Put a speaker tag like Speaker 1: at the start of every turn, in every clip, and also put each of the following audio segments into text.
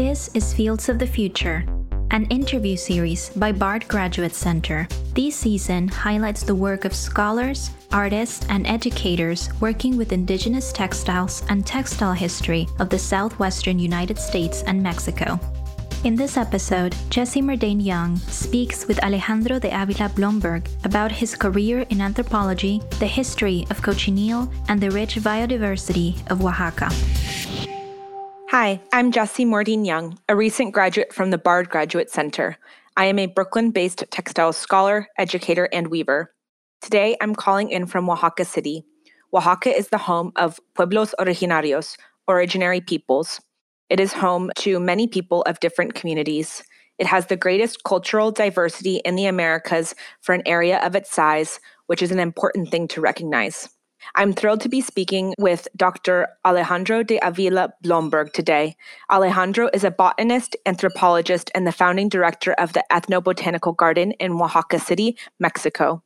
Speaker 1: This is Fields of the Future, an interview series by Bard Graduate Center. This season highlights the work of scholars, artists, and educators working with indigenous textiles and textile history of the southwestern United States and Mexico. In this episode, Jesse Murdane Young speaks with Alejandro de Avila Blomberg about his career in anthropology, the history of cochineal, and the rich biodiversity of Oaxaca.
Speaker 2: Hi, I'm Jesse Mordine Young, a recent graduate from the Bard Graduate Center. I am a Brooklyn based textile scholar, educator, and weaver. Today, I'm calling in from Oaxaca City. Oaxaca is the home of Pueblos Originarios, originary peoples. It is home to many people of different communities. It has the greatest cultural diversity in the Americas for an area of its size, which is an important thing to recognize. I'm thrilled to be speaking with Dr. Alejandro de Avila Blomberg today. Alejandro is a botanist, anthropologist, and the founding director of the Ethnobotanical Garden in Oaxaca City, Mexico.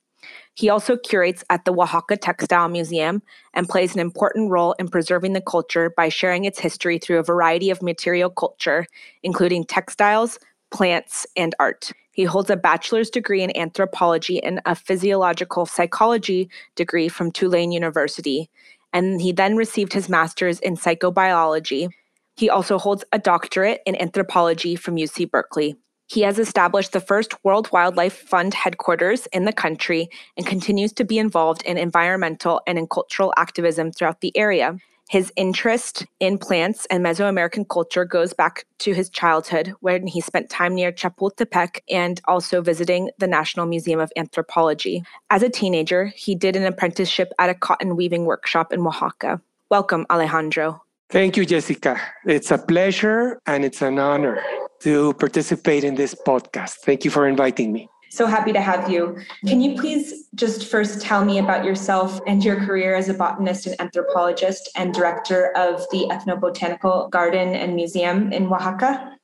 Speaker 2: He also curates at the Oaxaca Textile Museum and plays an important role in preserving the culture by sharing its history through a variety of material culture, including textiles, plants, and art. He holds a bachelor's degree in anthropology and a physiological psychology degree from Tulane University, and he then received his master's in psychobiology. He also holds a doctorate in anthropology from UC Berkeley. He has established the first World Wildlife Fund headquarters in the country and continues to be involved in environmental and in cultural activism throughout the area. His interest in plants and Mesoamerican culture goes back to his childhood when he spent time near Chapultepec and also visiting the National Museum of Anthropology. As a teenager, he did an apprenticeship at a cotton weaving workshop in Oaxaca. Welcome, Alejandro.
Speaker 3: Thank you, Jessica. It's a pleasure and it's an honor to participate in this podcast. Thank you for inviting me.
Speaker 2: So happy to have you. Can you please just first tell me about yourself and your career as a botanist and anthropologist and director of the Ethnobotanical Garden and Museum in Oaxaca?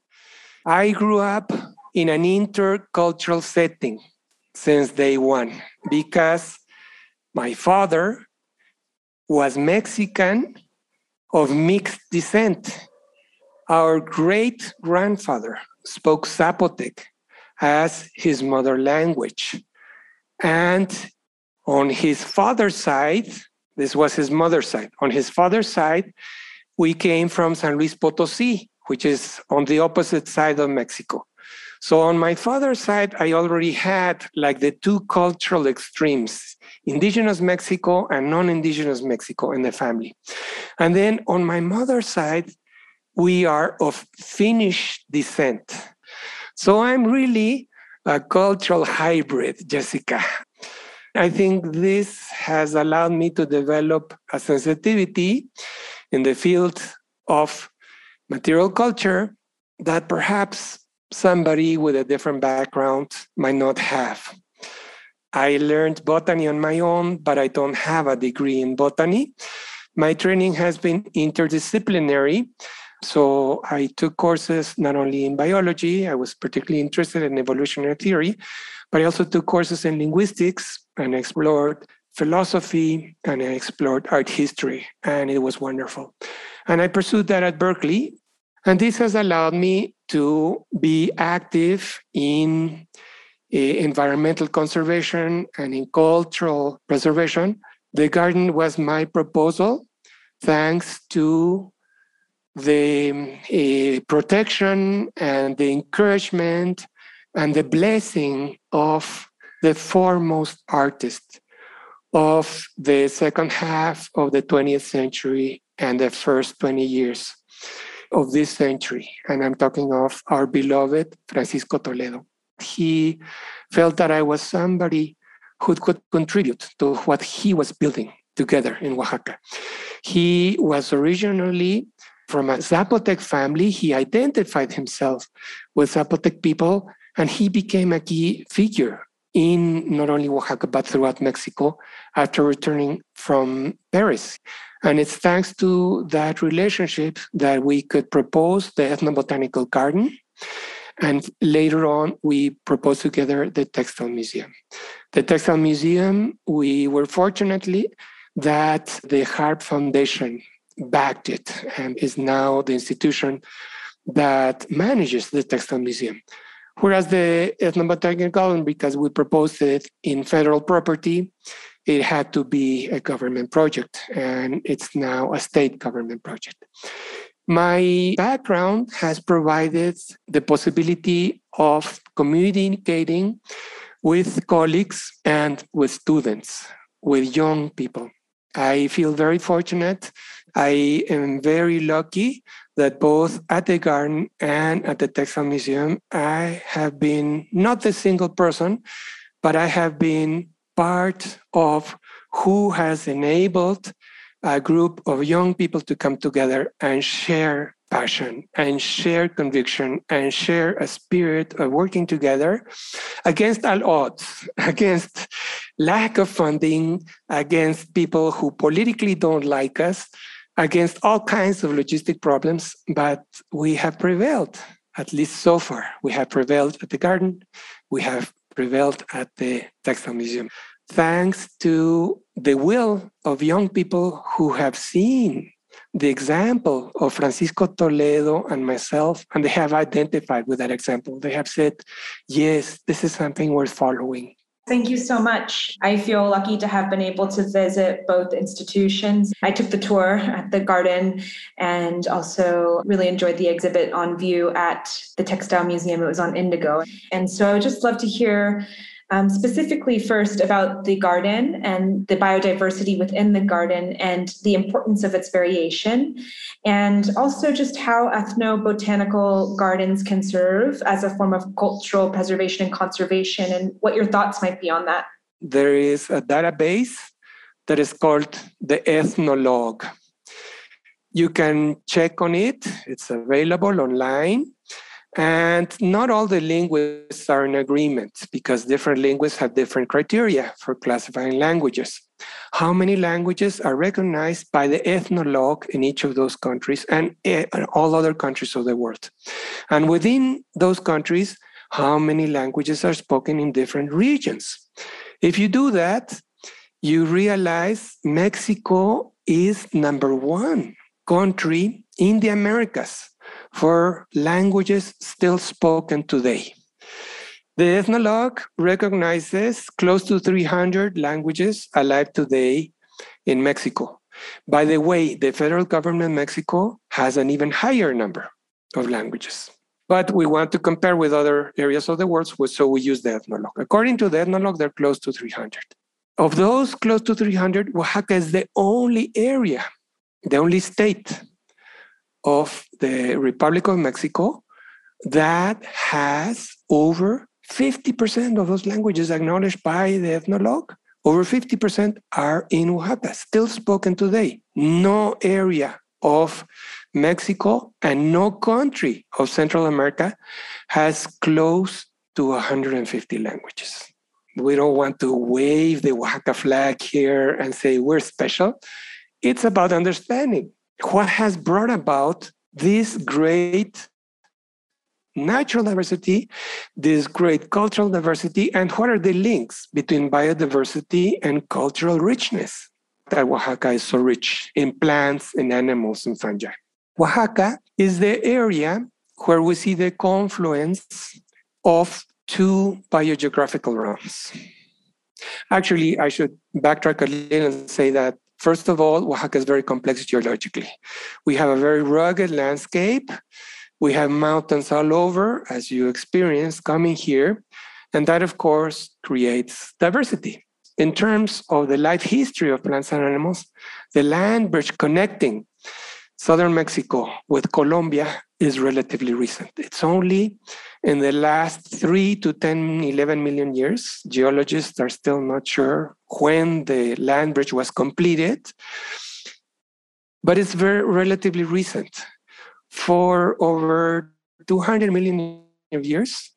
Speaker 3: I grew up in an intercultural setting since day one because my father was Mexican of mixed descent. Our great grandfather spoke Zapotec as his mother language. And on his father's side, this was his mother's side. On his father's side, we came from San Luis Potosi, which is on the opposite side of Mexico. So on my father's side, I already had like the two cultural extremes, indigenous Mexico and non-indigenous Mexico in the family. And then on my mother's side, we are of Finnish descent. So I'm really a cultural hybrid, Jessica. I think this has allowed me to develop a sensitivity in the field of material culture that perhaps somebody with a different background might not have. I learned botany on my own, but I don't have a degree in botany. My training has been interdisciplinary. So I took courses not only in biology, I was particularly interested in evolutionary theory, but I also took courses in linguistics and explored philosophy and I explored art history, and it was wonderful. And I pursued that at Berkeley. And this has allowed me to be active in uh, environmental conservation and in cultural preservation. The garden was my proposal, thanks to the uh, protection and the encouragement and the blessing of the foremost artist of the second half of the 20th century and the first 20 years of this century. And I'm talking of our beloved Francisco Toledo. He felt that I was somebody who could contribute to what he was building together in Oaxaca. He was originally from a Zapotec family. He identified himself with Zapotec people and he became a key figure in not only Oaxaca, but throughout Mexico after returning from Paris. And it's thanks to that relationship that we could propose the ethnobotanical garden. And later on, we proposed together the Textile Museum. The Textile Museum, we were fortunately that the Harp Foundation backed it and is now the institution that manages the textile museum. Whereas the ethnobotanical garden, because we proposed it in federal property, it had to be a government project, and it's now a state government project. My background has provided the possibility of communicating with colleagues and with students, with young people. I feel very fortunate. I am very lucky that both at the garden and at the Textile Museum, I have been not a single person, but I have been part of who has enabled a group of young people to come together and share passion and share conviction and share a spirit of working together against all odds, against lack of funding, against people who politically don't like us, against all kinds of logistic problems. But we have prevailed, at least so far. We have prevailed at the garden, we have prevailed at the Textile Museum thanks to the will of young people who have seen the example of Francisco Toledo and myself, and they have identified with that example. They have said, yes, this is something worth following.
Speaker 2: Thank you so much. I feel lucky to have been able to visit both institutions. I took the tour at the garden and also really enjoyed the exhibit on view at the Textile Museum. It was on Indigo. And so I would just love to hear um, specifically first about the garden and the biodiversity within the garden and the importance of its variation, and also just how ethnobotanical gardens can serve as a form of cultural preservation and conservation, and what your thoughts might be on that.
Speaker 3: There is a database that is called the Ethnologue. You can check on it, it's available online. And not all the linguists are in agreement because different linguists have different criteria for classifying languages. How many languages are recognized by the ethnologue in each of those countries eh, and all other countries of the world? And within those countries, how many languages are spoken in different regions? If you do that, you realize Mexico is number one country in the Americas for languages still spoken today. The Ethnologue recognizes close to 300 languages alive today in Mexico. By the way, the federal government in Mexico has an even higher number of languages. But we want to compare with other areas of the world, so we use the Ethnologue. According to the Ethnologue, they're close to 300. Of those close to 300, Oaxaca is the only area, the only state of the Republic of Mexico that has over 50% of those languages acknowledged by the ethnologue. Over 50% are in Oaxaca, still spoken today. No area of Mexico and no country of Central America has close to 150 languages. We don't want to wave the Oaxaca flag here and say we're special. It's about understanding what has brought about this great natural diversity, this great cultural diversity, and what are the links between biodiversity and cultural richness that Oaxaca is so rich in plants in animals and fungi. Oaxaca is the area where we see the confluence of two biogeographical realms. Actually, I should backtrack a little and say that First of all, Oaxaca is very complex geologically. We have a very rugged landscape. We have mountains all over, as you experience coming here. And that, of course, creates diversity. In terms of the life history of plants and animals, the land bridge connecting southern Mexico with Colombia is relatively recent. It's only in the last three to 10, 11 million years. Geologists are still not sure when the land bridge was completed, but it's very relatively recent. For over 200 million years,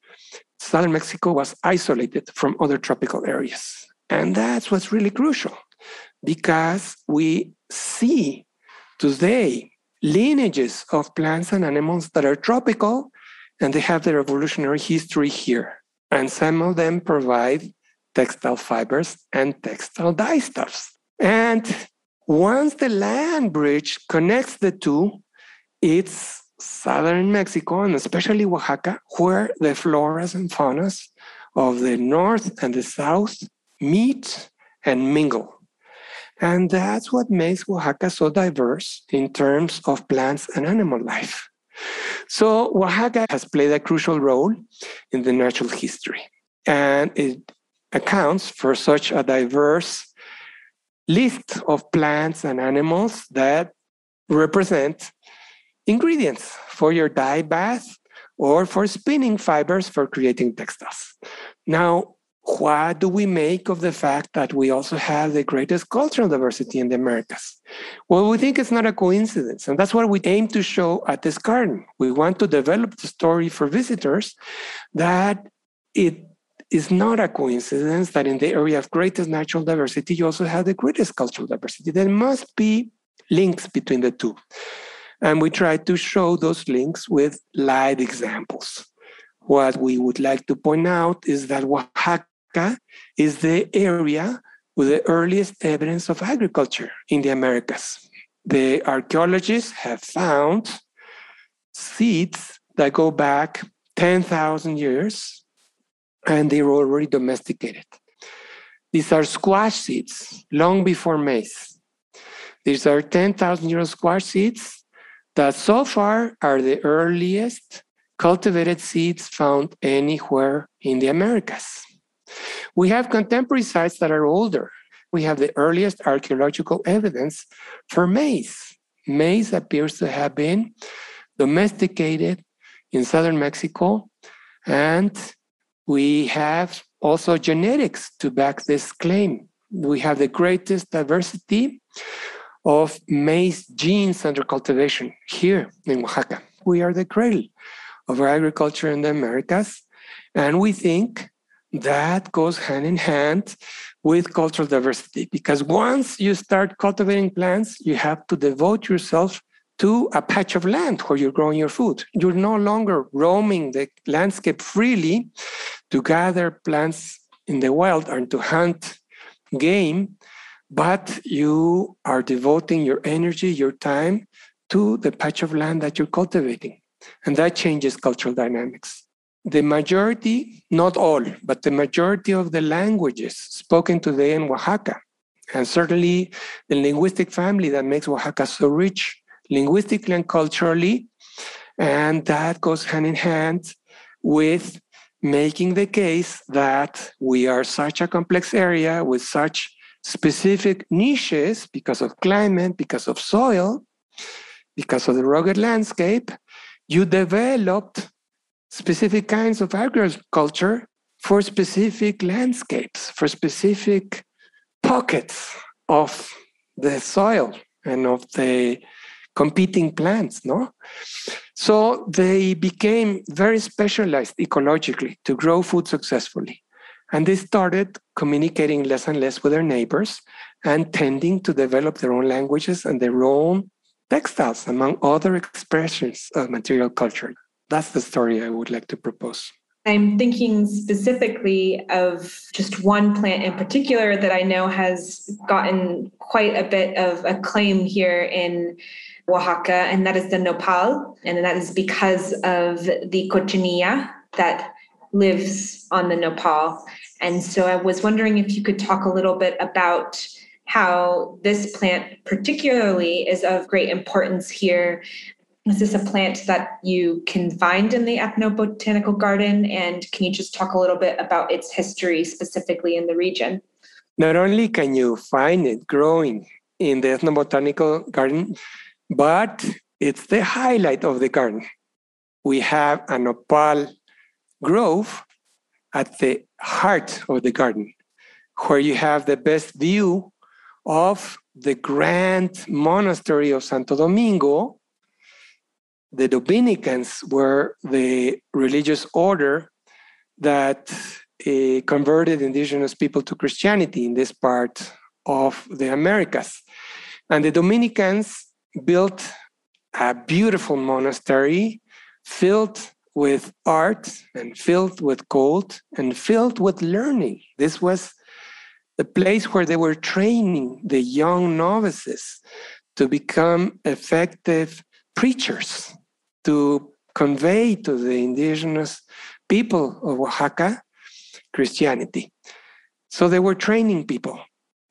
Speaker 3: southern Mexico was isolated from other tropical areas. And that's what's really crucial because we see today lineages of plants and animals that are tropical and they have their evolutionary history here. And some of them provide textile fibers and textile dyestuffs. And once the land bridge connects the two, it's southern Mexico and especially Oaxaca, where the floras and faunas of the north and the south meet and mingle. And that's what makes Oaxaca so diverse in terms of plants and animal life. So, Oaxaca has played a crucial role in the natural history, and it accounts for such a diverse list of plants and animals that represent ingredients for your dye bath or for spinning fibers for creating textiles. Now, what do we make of the fact that we also have the greatest cultural diversity in the Americas? Well, we think it's not a coincidence. And that's what we aim to show at this garden. We want to develop the story for visitors that it is not a coincidence that in the area of greatest natural diversity, you also have the greatest cultural diversity. There must be links between the two. And we try to show those links with live examples. What we would like to point out is that Oaxaca is the area with the earliest evidence of agriculture in the Americas. The archaeologists have found seeds that go back 10,000 years and they were already domesticated. These are squash seeds long before maize. These are 10,000 year old squash seeds that so far are the earliest cultivated seeds found anywhere in the Americas. We have contemporary sites that are older. We have the earliest archaeological evidence for maize. Maize appears to have been domesticated in southern Mexico, and we have also genetics to back this claim. We have the greatest diversity of maize genes under cultivation here in Oaxaca. We are the cradle of agriculture in the Americas, and we think that goes hand in hand with cultural diversity because once you start cultivating plants, you have to devote yourself to a patch of land where you're growing your food. You're no longer roaming the landscape freely to gather plants in the wild and to hunt game but you are devoting your energy, your time to the patch of land that you're cultivating. And that changes cultural dynamics. The majority, not all, but the majority of the languages spoken today in Oaxaca, and certainly the linguistic family that makes Oaxaca so rich linguistically and culturally, and that goes hand in hand with making the case that we are such a complex area with such specific niches because of climate, because of soil, because of the rugged landscape, you developed specific kinds of agriculture for specific landscapes, for specific pockets of the soil and of the competing plants, no? So they became very specialized ecologically to grow food successfully. And they started communicating less and less with their neighbors and tending to develop their own languages and their own textiles, among other expressions of material culture. That's the story I would like to propose.
Speaker 2: I'm thinking specifically of just one plant in particular that I know has gotten quite a bit of acclaim here in Oaxaca, and that is the nopal. And that is because of the cochinilla that lives on the nopal. And so I was wondering if you could talk a little bit about how this plant, particularly, is of great importance here. Is this a plant that you can find in the ethnobotanical garden? And can you just talk a little bit about its history specifically in the region?
Speaker 3: Not only can you find it growing in the ethnobotanical garden, but it's the highlight of the garden. We have a nopal grove at the heart of the garden, where you have the best view of the grand monastery of Santo Domingo. The Dominicans were the religious order that uh, converted indigenous people to Christianity in this part of the Americas. And the Dominicans built a beautiful monastery filled with art and filled with gold and filled with learning. This was the place where they were training the young novices to become effective preachers to convey to the indigenous people of Oaxaca Christianity. So they were training people,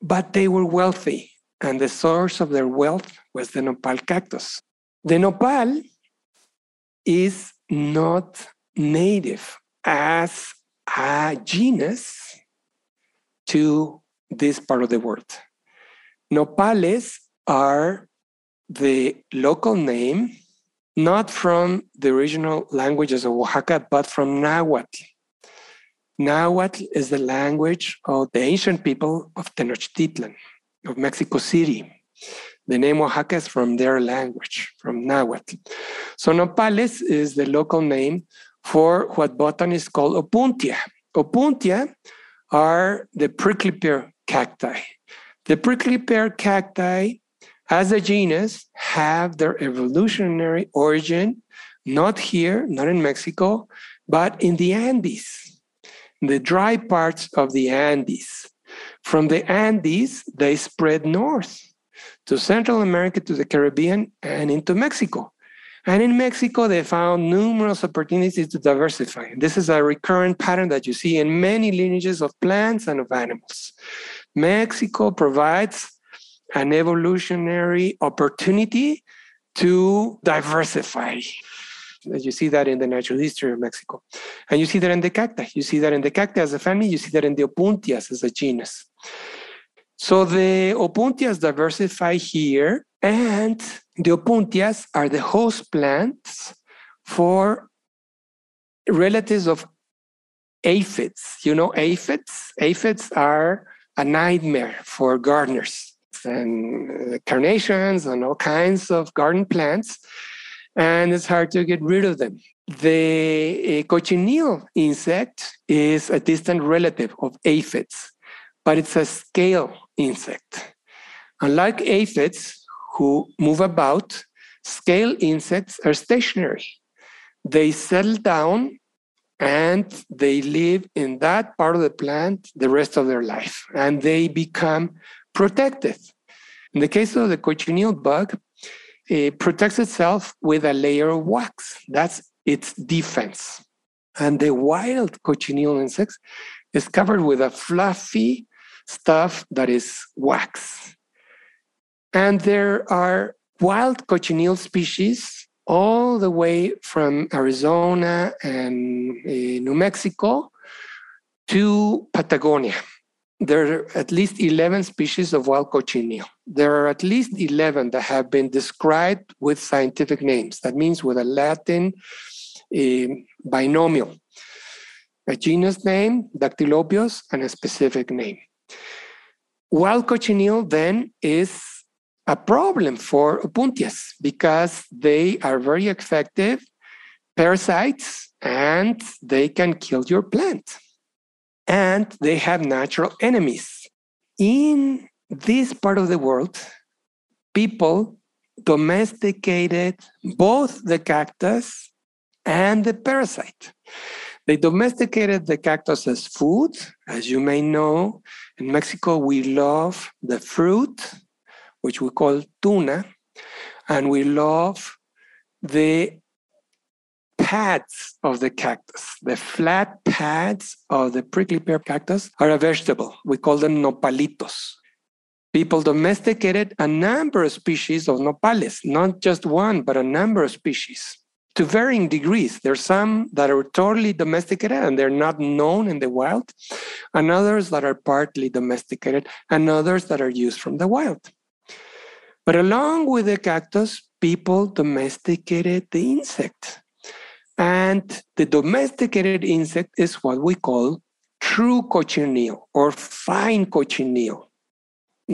Speaker 3: but they were wealthy, and the source of their wealth was the nopal cactus. The nopal is not native as a genus to this part of the world. Nopales are the local name, not from the original languages of Oaxaca, but from Nahuatl. Nahuatl is the language of the ancient people of Tenochtitlan, of Mexico City. The name Oaxaca is from their language, from Nahuatl. So nopales is the local name for what botanists call opuntia. Opuntia are the prickly pear cacti. The prickly pear cacti, as a genus, have their evolutionary origin not here, not in Mexico, but in the Andes, the dry parts of the Andes. From the Andes, they spread north to Central America, to the Caribbean, and into Mexico. And in Mexico, they found numerous opportunities to diversify. This is a recurrent pattern that you see in many lineages of plants and of animals. Mexico provides an evolutionary opportunity to diversify. You see that in the natural history of Mexico. And you see that in the cacti. You see that in the cacti as a family. You see that in the opuntias as a genus. So the opuntias diversify here, and the opuntias are the host plants for relatives of aphids. You know, aphids? Aphids are a nightmare for gardeners and uh, carnations and all kinds of garden plants, and it's hard to get rid of them. The cochineal insect is a distant relative of aphids, but it's a scale insect. Unlike aphids who move about, scale insects are stationary. They settle down and they live in that part of the plant the rest of their life and they become protected. In the case of the cochineal bug, it protects itself with a layer of wax. That's its defense. And the wild cochineal insects is covered with a fluffy stuff that is wax. And there are wild cochineal species all the way from Arizona and uh, New Mexico to Patagonia. There are at least 11 species of wild cochineal. There are at least 11 that have been described with scientific names. That means with a Latin uh, binomial, a genus name, Dactylopius, and a specific name. Wild cochineal then is a problem for opuntias because they are very effective parasites and they can kill your plant. And they have natural enemies. In this part of the world, people domesticated both the cactus and the parasite. They domesticated the cactus as food. As you may know, in Mexico, we love the fruit, which we call tuna, and we love the pads of the cactus. The flat pads of the prickly pear cactus are a vegetable. We call them nopalitos. People domesticated a number of species of nopales, not just one, but a number of species to varying degrees. There are some that are totally domesticated and they're not known in the wild, and others that are partly domesticated, and others that are used from the wild. But along with the cactus, people domesticated the insect. And the domesticated insect is what we call true cochineal or fine cochineal.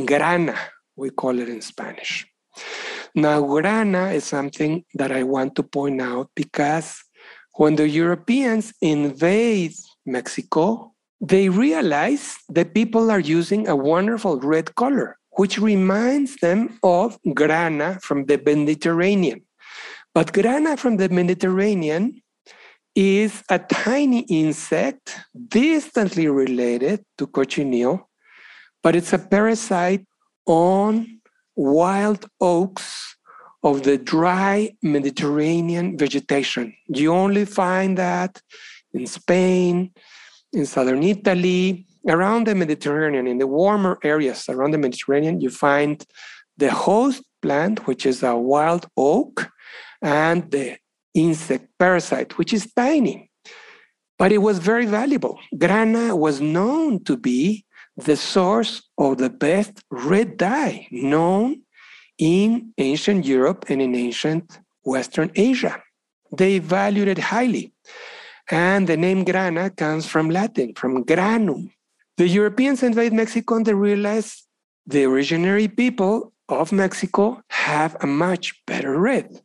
Speaker 3: Grana, we call it in Spanish. Now, grana is something that I want to point out because when the Europeans invade Mexico, they realize that people are using a wonderful red color, which reminds them of grana from the Mediterranean. But grana from the Mediterranean is a tiny insect distantly related to cochineal, but it's a parasite on wild oaks of the dry Mediterranean vegetation. You only find that in Spain, in southern Italy, around the Mediterranean, in the warmer areas around the Mediterranean, you find the host plant, which is a wild oak, and the insect parasite, which is tiny. But it was very valuable. Grana was known to be the source of the best red dye known in ancient Europe and in ancient Western Asia. They valued it highly. And the name grana comes from Latin, from granum. The Europeans invade Mexico and they realized the originary people of Mexico have a much better red.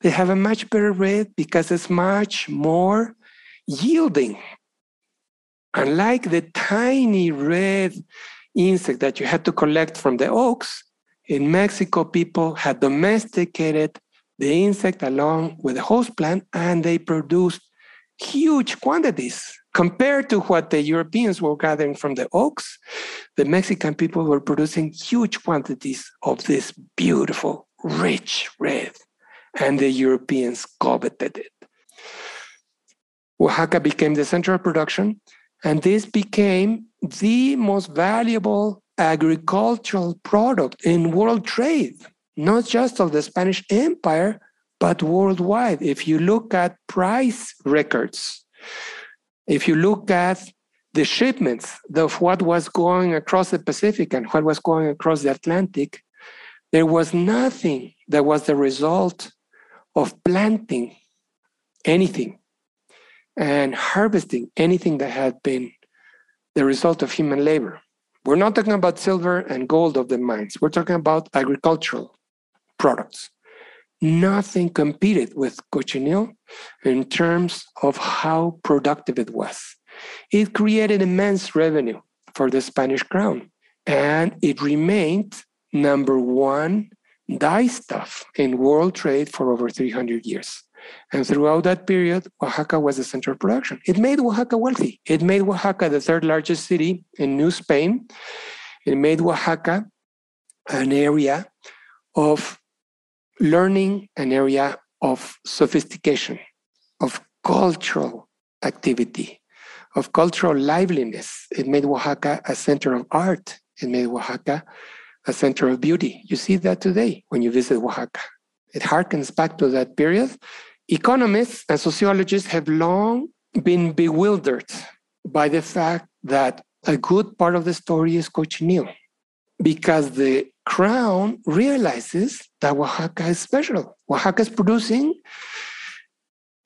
Speaker 3: They have a much better red because it's much more yielding. Unlike the tiny red insect that you had to collect from the oaks, in Mexico, people had domesticated the insect along with the host plant and they produced huge quantities. Compared to what the Europeans were gathering from the oaks, the Mexican people were producing huge quantities of this beautiful, rich red, and the Europeans coveted it. Oaxaca became the center of production, and this became the most valuable agricultural product in world trade, not just of the Spanish Empire, but worldwide. If you look at price records, if you look at the shipments of what was going across the Pacific and what was going across the Atlantic, there was nothing that was the result of planting anything and harvesting anything that had been the result of human labor. We're not talking about silver and gold of the mines. We're talking about agricultural products. Nothing competed with cochineal in terms of how productive it was. It created immense revenue for the Spanish crown, and it remained number one dye stuff in world trade for over 300 years. And throughout that period, Oaxaca was the center of production. It made Oaxaca wealthy. It made Oaxaca the third largest city in New Spain. It made Oaxaca an area of learning, an area of sophistication, of cultural activity, of cultural liveliness. It made Oaxaca a center of art. It made Oaxaca a center of beauty. You see that today when you visit Oaxaca. It harkens back to that period Economists and sociologists have long been bewildered by the fact that a good part of the story is cochineal because the crown realizes that Oaxaca is special. Oaxaca is producing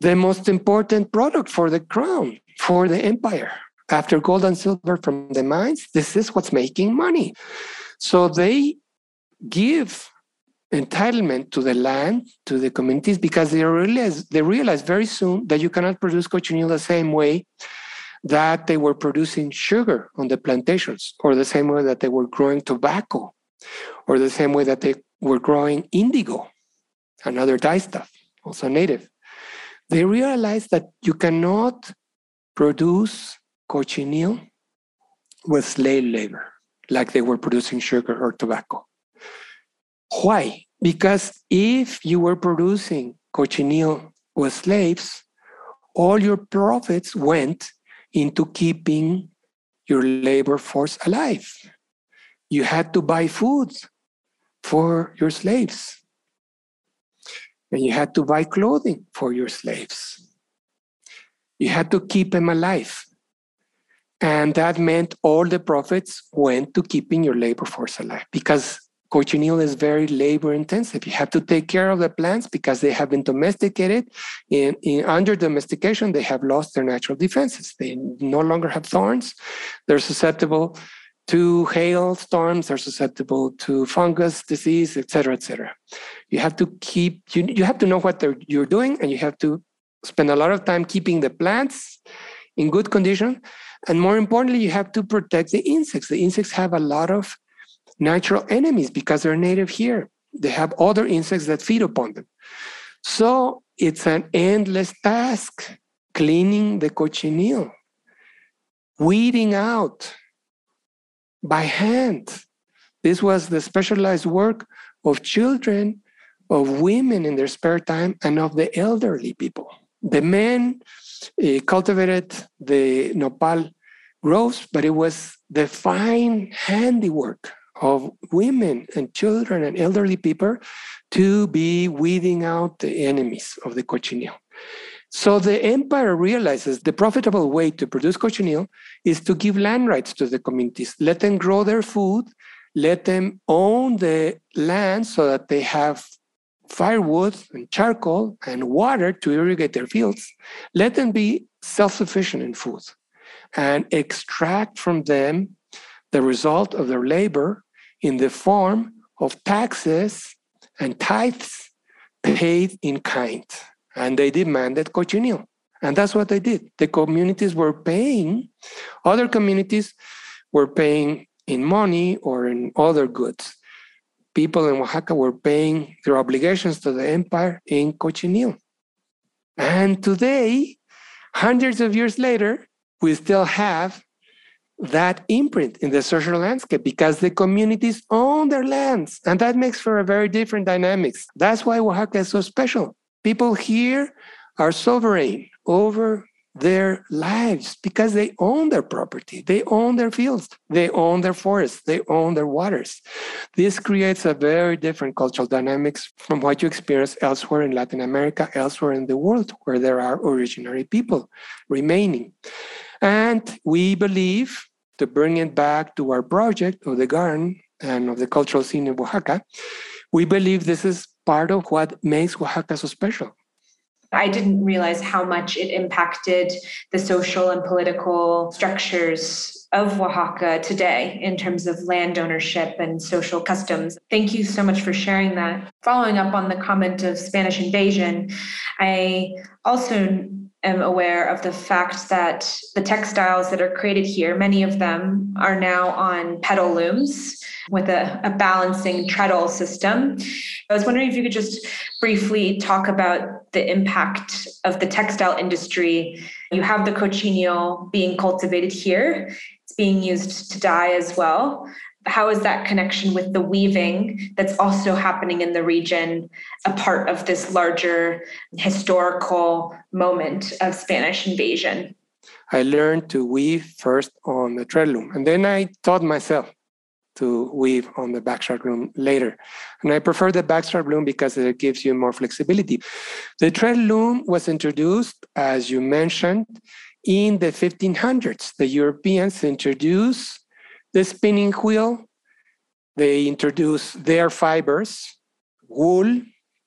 Speaker 3: the most important product for the crown, for the empire. After gold and silver from the mines, this is what's making money. So they give entitlement to the land, to the communities, because they realize, they realize very soon that you cannot produce cochineal the same way that they were producing sugar on the plantations, or the same way that they were growing tobacco, or the same way that they were growing indigo, another dye stuff, also native. They realized that you cannot produce cochineal with slave labor, like they were producing sugar or tobacco. Why? Because if you were producing cochineal with slaves, all your profits went into keeping your labor force alive. You had to buy food for your slaves. And you had to buy clothing for your slaves. You had to keep them alive. And that meant all the profits went to keeping your labor force alive because cochineal is very labor intensive. You have to take care of the plants because they have been domesticated. In, in, under domestication, they have lost their natural defenses. They no longer have thorns. They're susceptible to hail storms. They're susceptible to fungus disease, etc., etc. You have to keep. You, you have to know what you're doing, and you have to spend a lot of time keeping the plants in good condition. And more importantly, you have to protect the insects. The insects have a lot of natural enemies because they're native here. They have other insects that feed upon them. So it's an endless task cleaning the cochineal, weeding out by hand. This was the specialized work of children of women in their spare time and of the elderly people. The men Uh, cultivated the nopal groves, but it was the fine handiwork of women and children and elderly people to be weeding out the enemies of the cochineal. So the empire realizes the profitable way to produce cochineal is to give land rights to the communities, let them grow their food, let them own the land so that they have firewood and charcoal and water to irrigate their fields. Let them be self sufficient in food and extract from them the result of their labor in the form of taxes and tithes paid in kind. And they demanded cochineal. And that's what they did. The communities were paying, other communities were paying in money or in other goods. People in Oaxaca were paying their obligations to the empire in cochineal. And today, hundreds of years later, we still have that imprint in the social landscape because the communities own their lands and that makes for a very different dynamics that's why oaxaca is so special people here are sovereign over their lives because they own their property. They own their fields. They own their forests. They own their waters. This creates a very different cultural dynamics from what you experience elsewhere in latin america elsewhere in the world where there are originary people remaining. And we believe to bring it back to our project of the garden and of the cultural scene in Oaxaca, we believe this is part of what makes Oaxaca so special.
Speaker 2: I didn't realize how much it impacted the social and political structures of Oaxaca today in terms of land ownership and social customs. Thank you so much for sharing that. Following up on the comment of Spanish invasion, I also am aware of the fact that the textiles that are created here, many of them are now on pedal looms with a, a, balancing treadle system. I was wondering if you could just briefly talk about the impact of the textile industry. You have the cochineal being cultivated here, it's being used to dye as well how is that connection with the weaving that's also happening in the region a part of this larger historical moment of Spanish invasion?
Speaker 3: I learned to weave first on the tread loom, and then I taught myself to weave on the backstrap loom later. And I prefer the backstrap loom because it gives you more flexibility. The tread loom was introduced, as you mentioned, in the 1500s. The Europeans introduced the spinning wheel, they introduced their fibers, wool,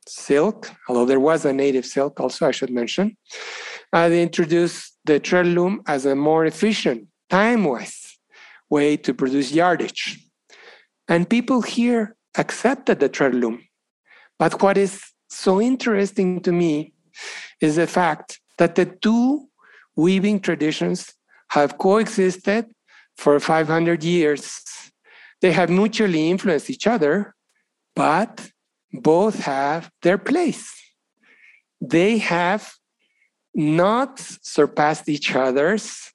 Speaker 3: silk, although there was a native silk also, I should mention. Uh, they introduced the tread loom as a more efficient, time-wise way to produce yardage. And people here accepted the tread. But what is so interesting to me is the fact that the two weaving traditions have coexisted for 500 years. They have mutually influenced each other, but both have their place. They have not surpassed each other's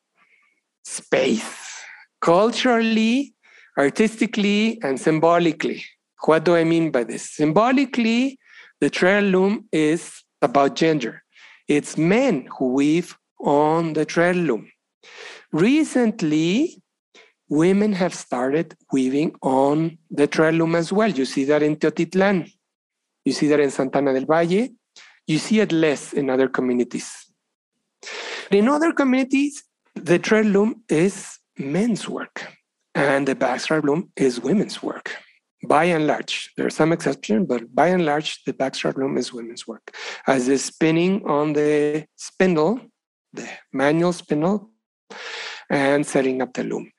Speaker 3: space culturally, artistically, and symbolically. What do I mean by this? Symbolically, the loom is about gender. It's men who weave on the loom. Recently, women have started weaving on the loom as well. You see that in Teotitlan, you see that in Santana del Valle, you see it less in other communities. In other communities, the loom is men's work and the backstrap loom is women's work. By and large, there are some exceptions, but by and large, the backstrap loom is women's work. As the spinning on the spindle, the manual spindle, and setting up the loom.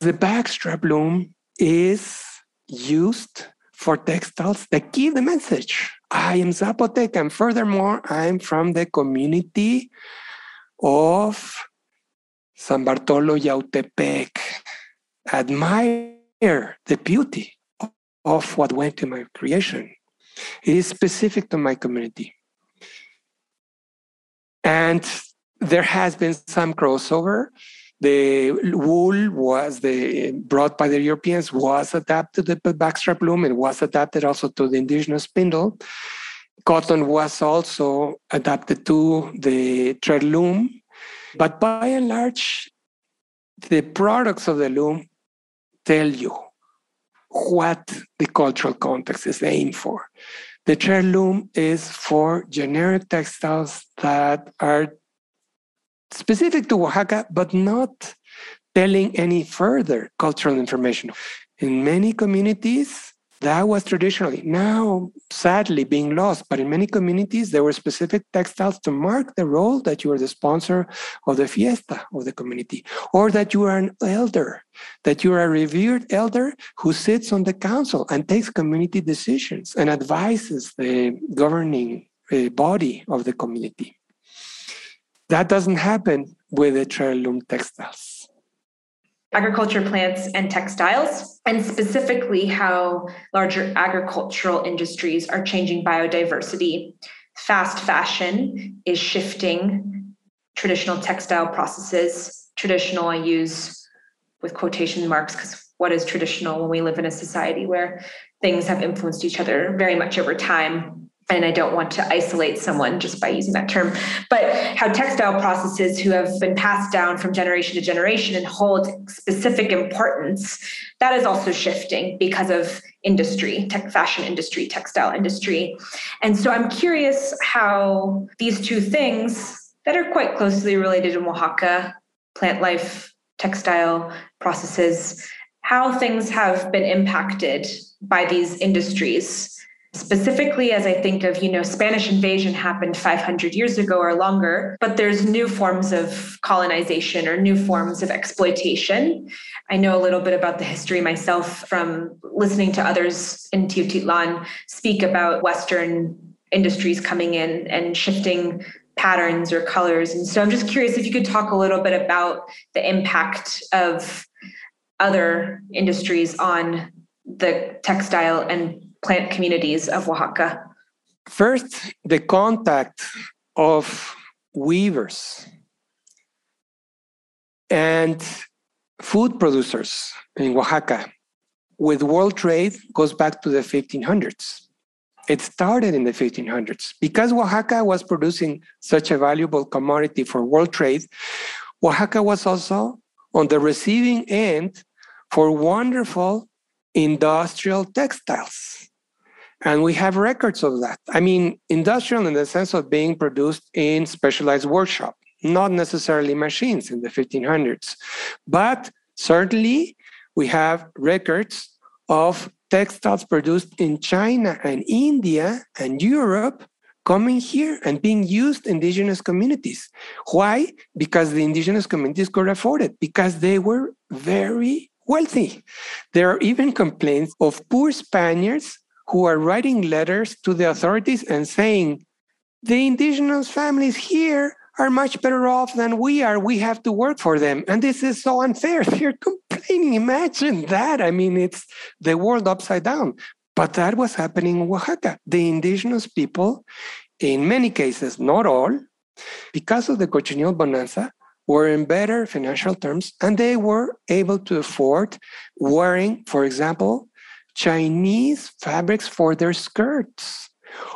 Speaker 3: The backstrap loom is used for textiles that give the message. I am Zapotec, and furthermore, I'm from the community of San Bartolo Yautepec. Admire the beauty of what went to my creation. It is specific to my community. And there has been some crossover The wool was the brought by the Europeans was adapted to the backstrap loom. It was adapted also to the indigenous spindle. Cotton was also adapted to the tread loom. But by and large, the products of the loom tell you what the cultural context is aimed for. The tread loom is for generic textiles that are specific to Oaxaca, but not telling any further cultural information. In many communities, that was traditionally now sadly being lost but in many communities there were specific textiles to mark the role that you are the sponsor of the fiesta of the community or that you are an elder that you are a revered elder who sits on the council and takes community decisions and advises the governing uh, body of the community that doesn't happen with the heirloom textiles.
Speaker 2: Agriculture plants and textiles, and specifically how larger agricultural industries are changing biodiversity. Fast fashion is shifting traditional textile processes. Traditional, I use with quotation marks because what is traditional when we live in a society where things have influenced each other very much over time and I don't want to isolate someone just by using that term, but how textile processes who have been passed down from generation to generation and hold specific importance, that is also shifting because of industry, tech fashion industry, textile industry. And so I'm curious how these two things that are quite closely related in Oaxaca, plant life, textile processes, how things have been impacted by these industries specifically as i think of you know spanish invasion happened 500 years ago or longer but there's new forms of colonization or new forms of exploitation. I know a little bit about the history myself from listening to others in Teotitlan speak about western industries coming in and shifting patterns or colors. And so i'm just curious if you could talk a little bit about the impact of other industries on the textile and plant communities of Oaxaca?
Speaker 3: First, the contact of weavers and food producers in Oaxaca with world trade goes back to the 1500s. It started in the 1500s. Because Oaxaca was producing such a valuable commodity for world trade, Oaxaca was also on the receiving end for wonderful industrial textiles. And we have records of that. I mean, industrial in the sense of being produced in specialized workshop, not necessarily machines in the 1500s. But certainly we have records of textiles produced in China and India and Europe coming here and being used in indigenous communities. Why? Because the indigenous communities could afford it, because they were very wealthy. There are even complaints of poor Spaniards who are writing letters to the authorities and saying, the indigenous families here are much better off than we are. We have to work for them. And this is so unfair. They're complaining. Imagine that. I mean, it's the world upside down. But that was happening in Oaxaca. The indigenous people, in many cases, not all, because of the cochineal bonanza, were in better financial terms and they were able to afford wearing, for example, Chinese fabrics for their skirts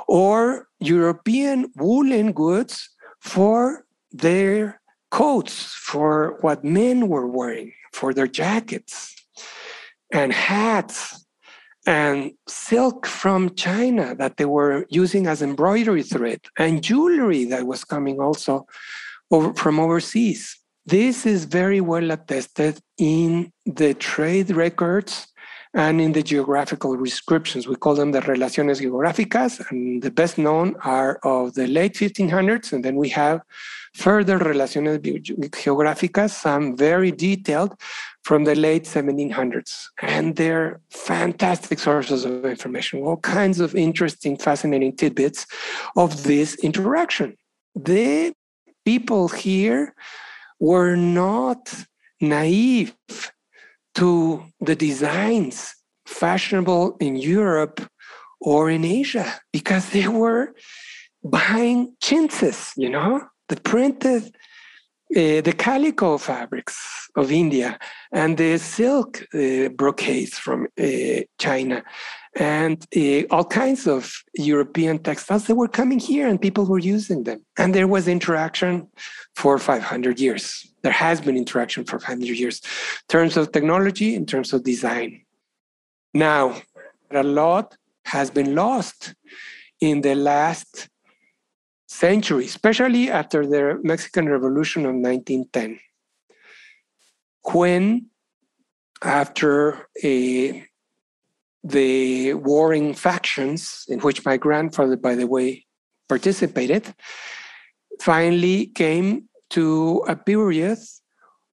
Speaker 3: or European woolen goods for their coats, for what men were wearing, for their jackets and hats and silk from China that they were using as embroidery thread and jewelry that was coming also over, from overseas. This is very well attested in the trade records and in the geographical descriptions. We call them the relaciones geográficas, and the best known are of the late 1500s, and then we have further relaciones geográficas, some very detailed from the late 1700s. And they're fantastic sources of information, all kinds of interesting, fascinating tidbits of this interaction. The people here were not naive to the designs fashionable in Europe or in Asia because they were buying chintzes, you know, the printed uh, the calico fabrics of India and the silk uh, brocades from uh, China and uh, all kinds of European textiles that were coming here and people were using them. And there was interaction for 500 years. There has been interaction for 500 years in terms of technology, in terms of design. Now, a lot has been lost in the last century, especially after the Mexican Revolution of 1910, when after a the warring factions, in which my grandfather, by the way, participated, finally came to a period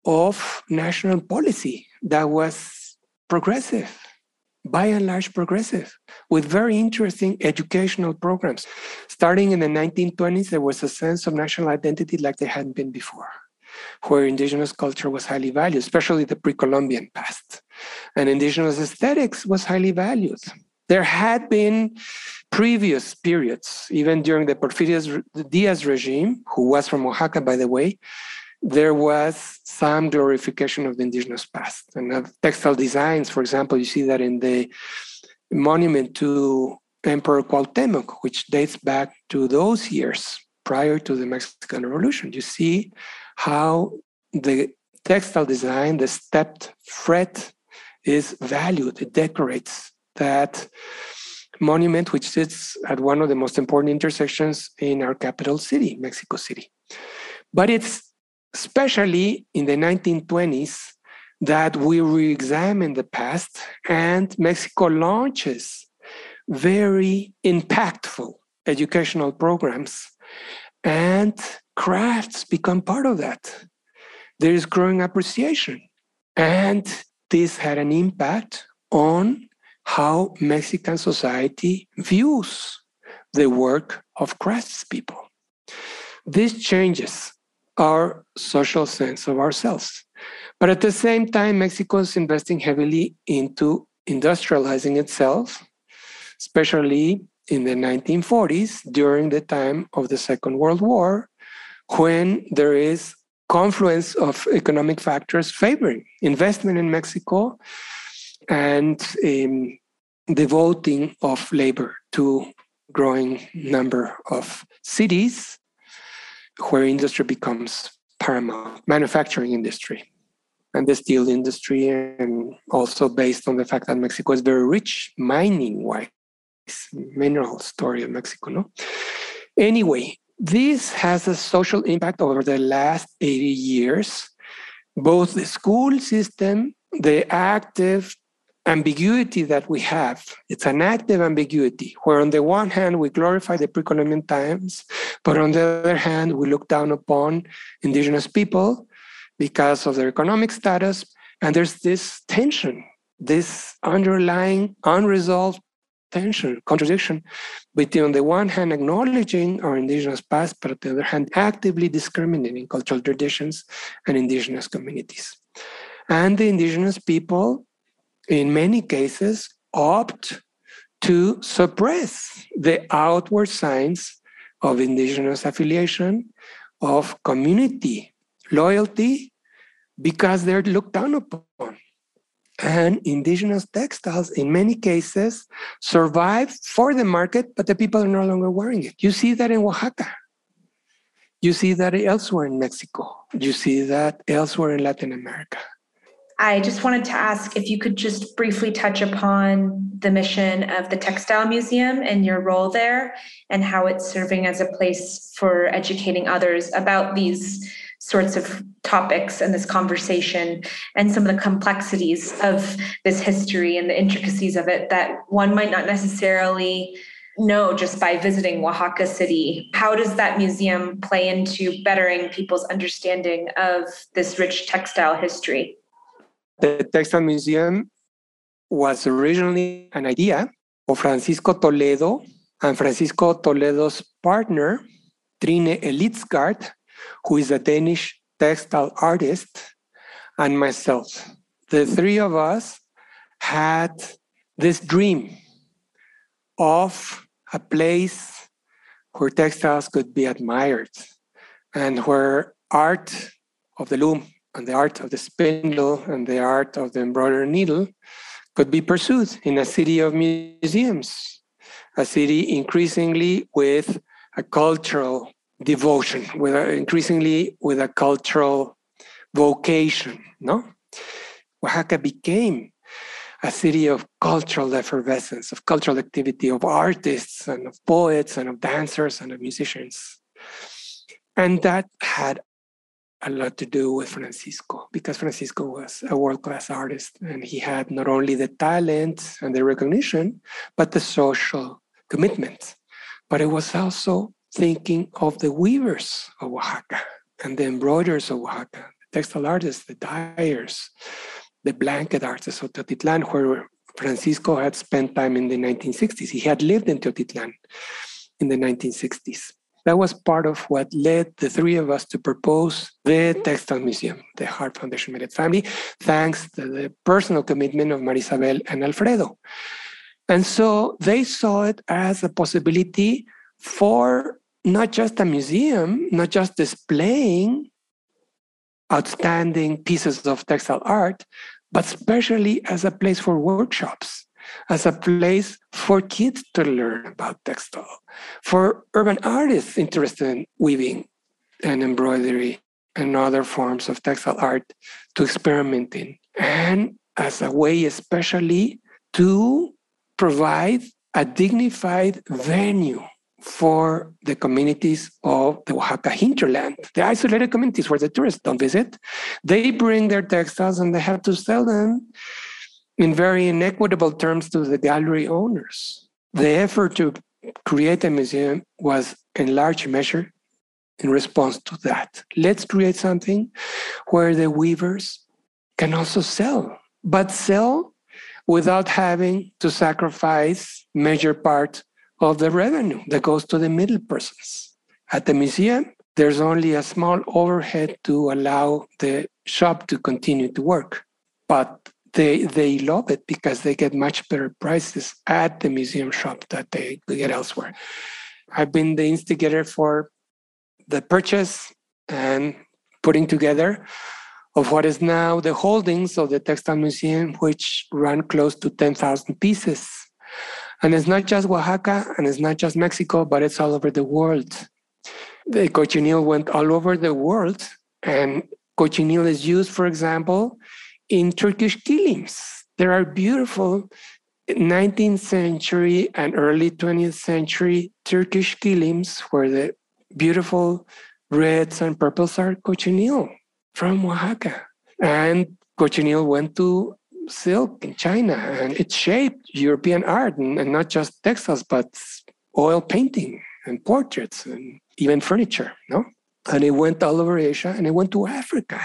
Speaker 3: of national policy that was progressive, by and large progressive, with very interesting educational programs. Starting in the 1920s, there was a sense of national identity like there hadn't been before, where indigenous culture was highly valued, especially the pre Columbian past and indigenous aesthetics was highly valued. There had been previous periods, even during the Porfirio Diaz regime, who was from Oaxaca, by the way, there was some glorification of the indigenous past and of textile designs. For example, you see that in the monument to Emperor Cuauhtemoc, which dates back to those years prior to the Mexican Revolution. You see how the textile design, the stepped fret is valued. It decorates that monument, which sits at one of the most important intersections in our capital city, Mexico City. But it's especially in the 1920s that we re examine the past, and Mexico launches very impactful educational programs, and crafts become part of that. There is growing appreciation. And this had an impact on how Mexican society views the work of craftspeople. This changes our social sense of ourselves. But at the same time, Mexico is investing heavily into industrializing itself, especially in the 1940s during the time of the Second World War, when there is confluence of economic factors favoring investment in Mexico and um, devoting of labor to growing number of cities where industry becomes paramount manufacturing industry and the steel industry and also based on the fact that mexico is very rich mining wise mineral story of mexico no? Anyway this has a social impact over the last 80 years. Both the school system, the active ambiguity that we have, it's an active ambiguity, where on the one hand, we glorify the pre Columbian times, but on the other hand, we look down upon indigenous people because of their economic status. And there's this tension, this underlying unresolved tension, contradiction between, on the one hand, acknowledging our indigenous past, but on the other hand, actively discriminating cultural traditions and indigenous communities. And the indigenous people, in many cases, opt to suppress the outward signs of indigenous affiliation, of community loyalty, because they're looked down upon and indigenous textiles in many cases survive for the market but the people are no longer wearing it. You see that in oaxaca. You see that elsewhere in mexico. You see that elsewhere in latin america.
Speaker 2: I just wanted to ask if you could just briefly touch upon the mission of the Textile Museum and your role there, and how it's serving as a place for educating others about these sorts of topics and this conversation and some of the complexities of this history and the intricacies of it that one might not necessarily know just by visiting Oaxaca City. How does that museum play into bettering people's understanding of this rich textile history?
Speaker 3: The Textile Museum was originally an idea of Francisco Toledo and Francisco Toledo's partner, Trine Ellitsgaard, who is a Danish textile artist, and myself. The three of us had this dream of a place where textiles could be admired and where art of the loom and the art of the spindle and the art of the embroidered needle could be pursued in a city of museums, a city increasingly with a cultural devotion, with a, increasingly with a cultural vocation. No, Oaxaca became a city of cultural effervescence, of cultural activity, of artists and of poets and of dancers and of musicians. And that had a lot to do with Francisco because Francisco was a world class artist and he had not only the talent and the recognition, but the social commitment. But it was also thinking of the weavers of Oaxaca and the embroiderers of Oaxaca, the textile artists, the dyers, the blanket artists of Teotitlan, where Francisco had spent time in the 1960s. He had lived in Teotitlan in the 1960s. That was part of what led the three of us to propose the Textile Museum, the Harp Foundation It Family, thanks to the personal commitment of Marisabel and Alfredo. And so they saw it as a possibility for not just a museum, not just displaying outstanding pieces of textile art, but especially as a place for workshops, as a place for kids to learn about textile, for urban artists interested in weaving and embroidery and other forms of textile art to experiment in, and as a way, especially, to provide a dignified venue for the communities of the Oaxaca hinterland, the isolated communities where the tourists don't visit. They bring their textiles and they have to sell them in very inequitable terms to the gallery owners. The effort to create a museum was in large measure in response to that. Let's create something where the weavers can also sell, but sell without having to sacrifice major part of the revenue that goes to the middle persons. At the museum, there's only a small overhead to allow the shop to continue to work. But they they love it because they get much better prices at the museum shop that they get elsewhere. I've been the instigator for the purchase and putting together of what is now the holdings of the textile museum, which run close to 10,000 pieces. And it's not just Oaxaca and it's not just Mexico, but it's all over the world. The cochineal went all over the world, and cochineal is used, for example, in Turkish kilims. There are beautiful 19th century and early 20th century Turkish kilims where the beautiful reds and purples are cochineal from Oaxaca. And cochineal went to silk in China and it shaped European art and, and not just textiles, but oil painting and portraits and even furniture, no? And it went all over Asia and it went to Africa.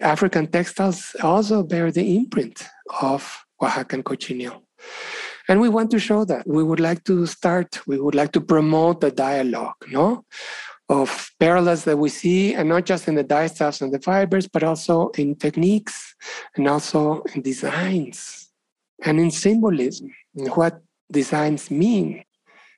Speaker 3: African textiles also bear the imprint of Oaxacan cochineal. And we want to show that. We would like to start, we would like to promote the dialogue, no? Of parallels that we see, and not just in the dye stuffs and the fibers, but also in techniques and also in designs and in symbolism, what designs mean.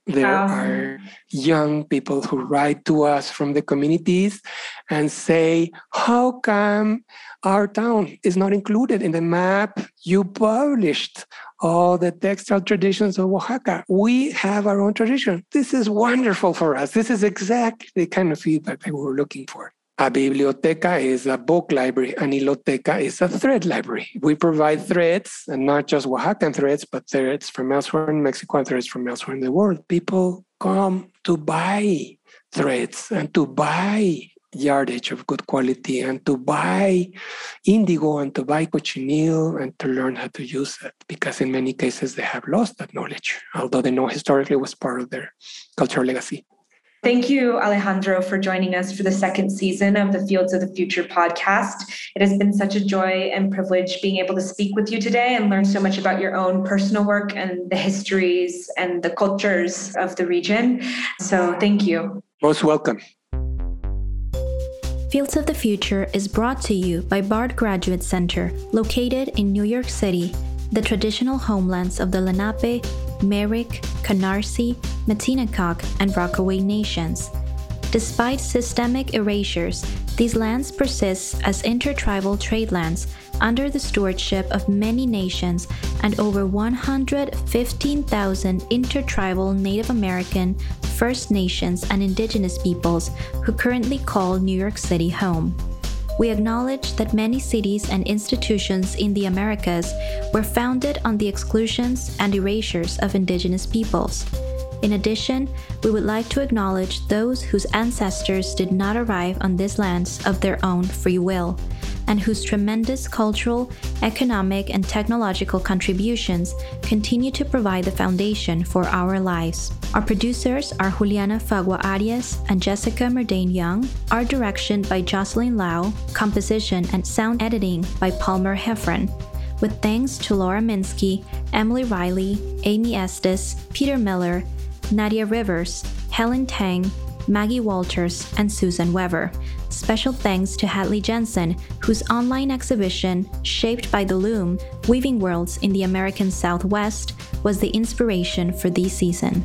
Speaker 3: There um, are young people who write to us from the communities and say, How come our town is not included in the map you published? All the textile traditions of Oaxaca. We have our own tradition. This is wonderful for us. This is exactly the kind of feedback that we were looking for. A biblioteca is a book library. An hiloteca is a thread library. We provide threads, and not just Oaxacan threads, but threads from elsewhere in Mexico and threads from elsewhere in the world. People come to buy threads and to buy yardage of good quality and to buy indigo and to buy cochineal and to learn how to use it because in many cases they have lost that knowledge although they know historically was part of their cultural legacy
Speaker 2: Thank you, Alejandro, for joining us for the second season of the Fields of the Future podcast. It has been such a joy and privilege being able to speak with you today and learn so much about your own personal work and the histories and the cultures of the region. So, thank you.
Speaker 3: Most welcome.
Speaker 1: Fields of the Future is brought to you by Bard Graduate Center, located in New York City, the traditional homelands of the Lenape, Merrick, Canarsie, Matinecock, and Rockaway nations. Despite systemic erasures, these lands persist as intertribal trade lands under the stewardship of many nations and over 115,000 intertribal Native American, First Nations, and Indigenous peoples who currently call New York City home. We acknowledge that many cities and institutions in the Americas were founded on the exclusions and erasures of Indigenous peoples. In addition, we would like to acknowledge those whose ancestors did not arrive on these lands of their own free will and whose tremendous cultural, economic, and technological contributions continue to provide the foundation for our lives. Our producers are Juliana Fagua Arias and Jessica Murdane Young, art direction by Jocelyn Lau, composition and sound editing by Palmer Heffron. With thanks to Laura Minsky, Emily Riley, Amy Estes, Peter Miller, Nadia Rivers, Helen Tang, Maggie Walters, and Susan Weber. Special thanks to Hadley Jensen, whose online exhibition, Shaped by the Loom Weaving Worlds in the American Southwest, was the inspiration for this season.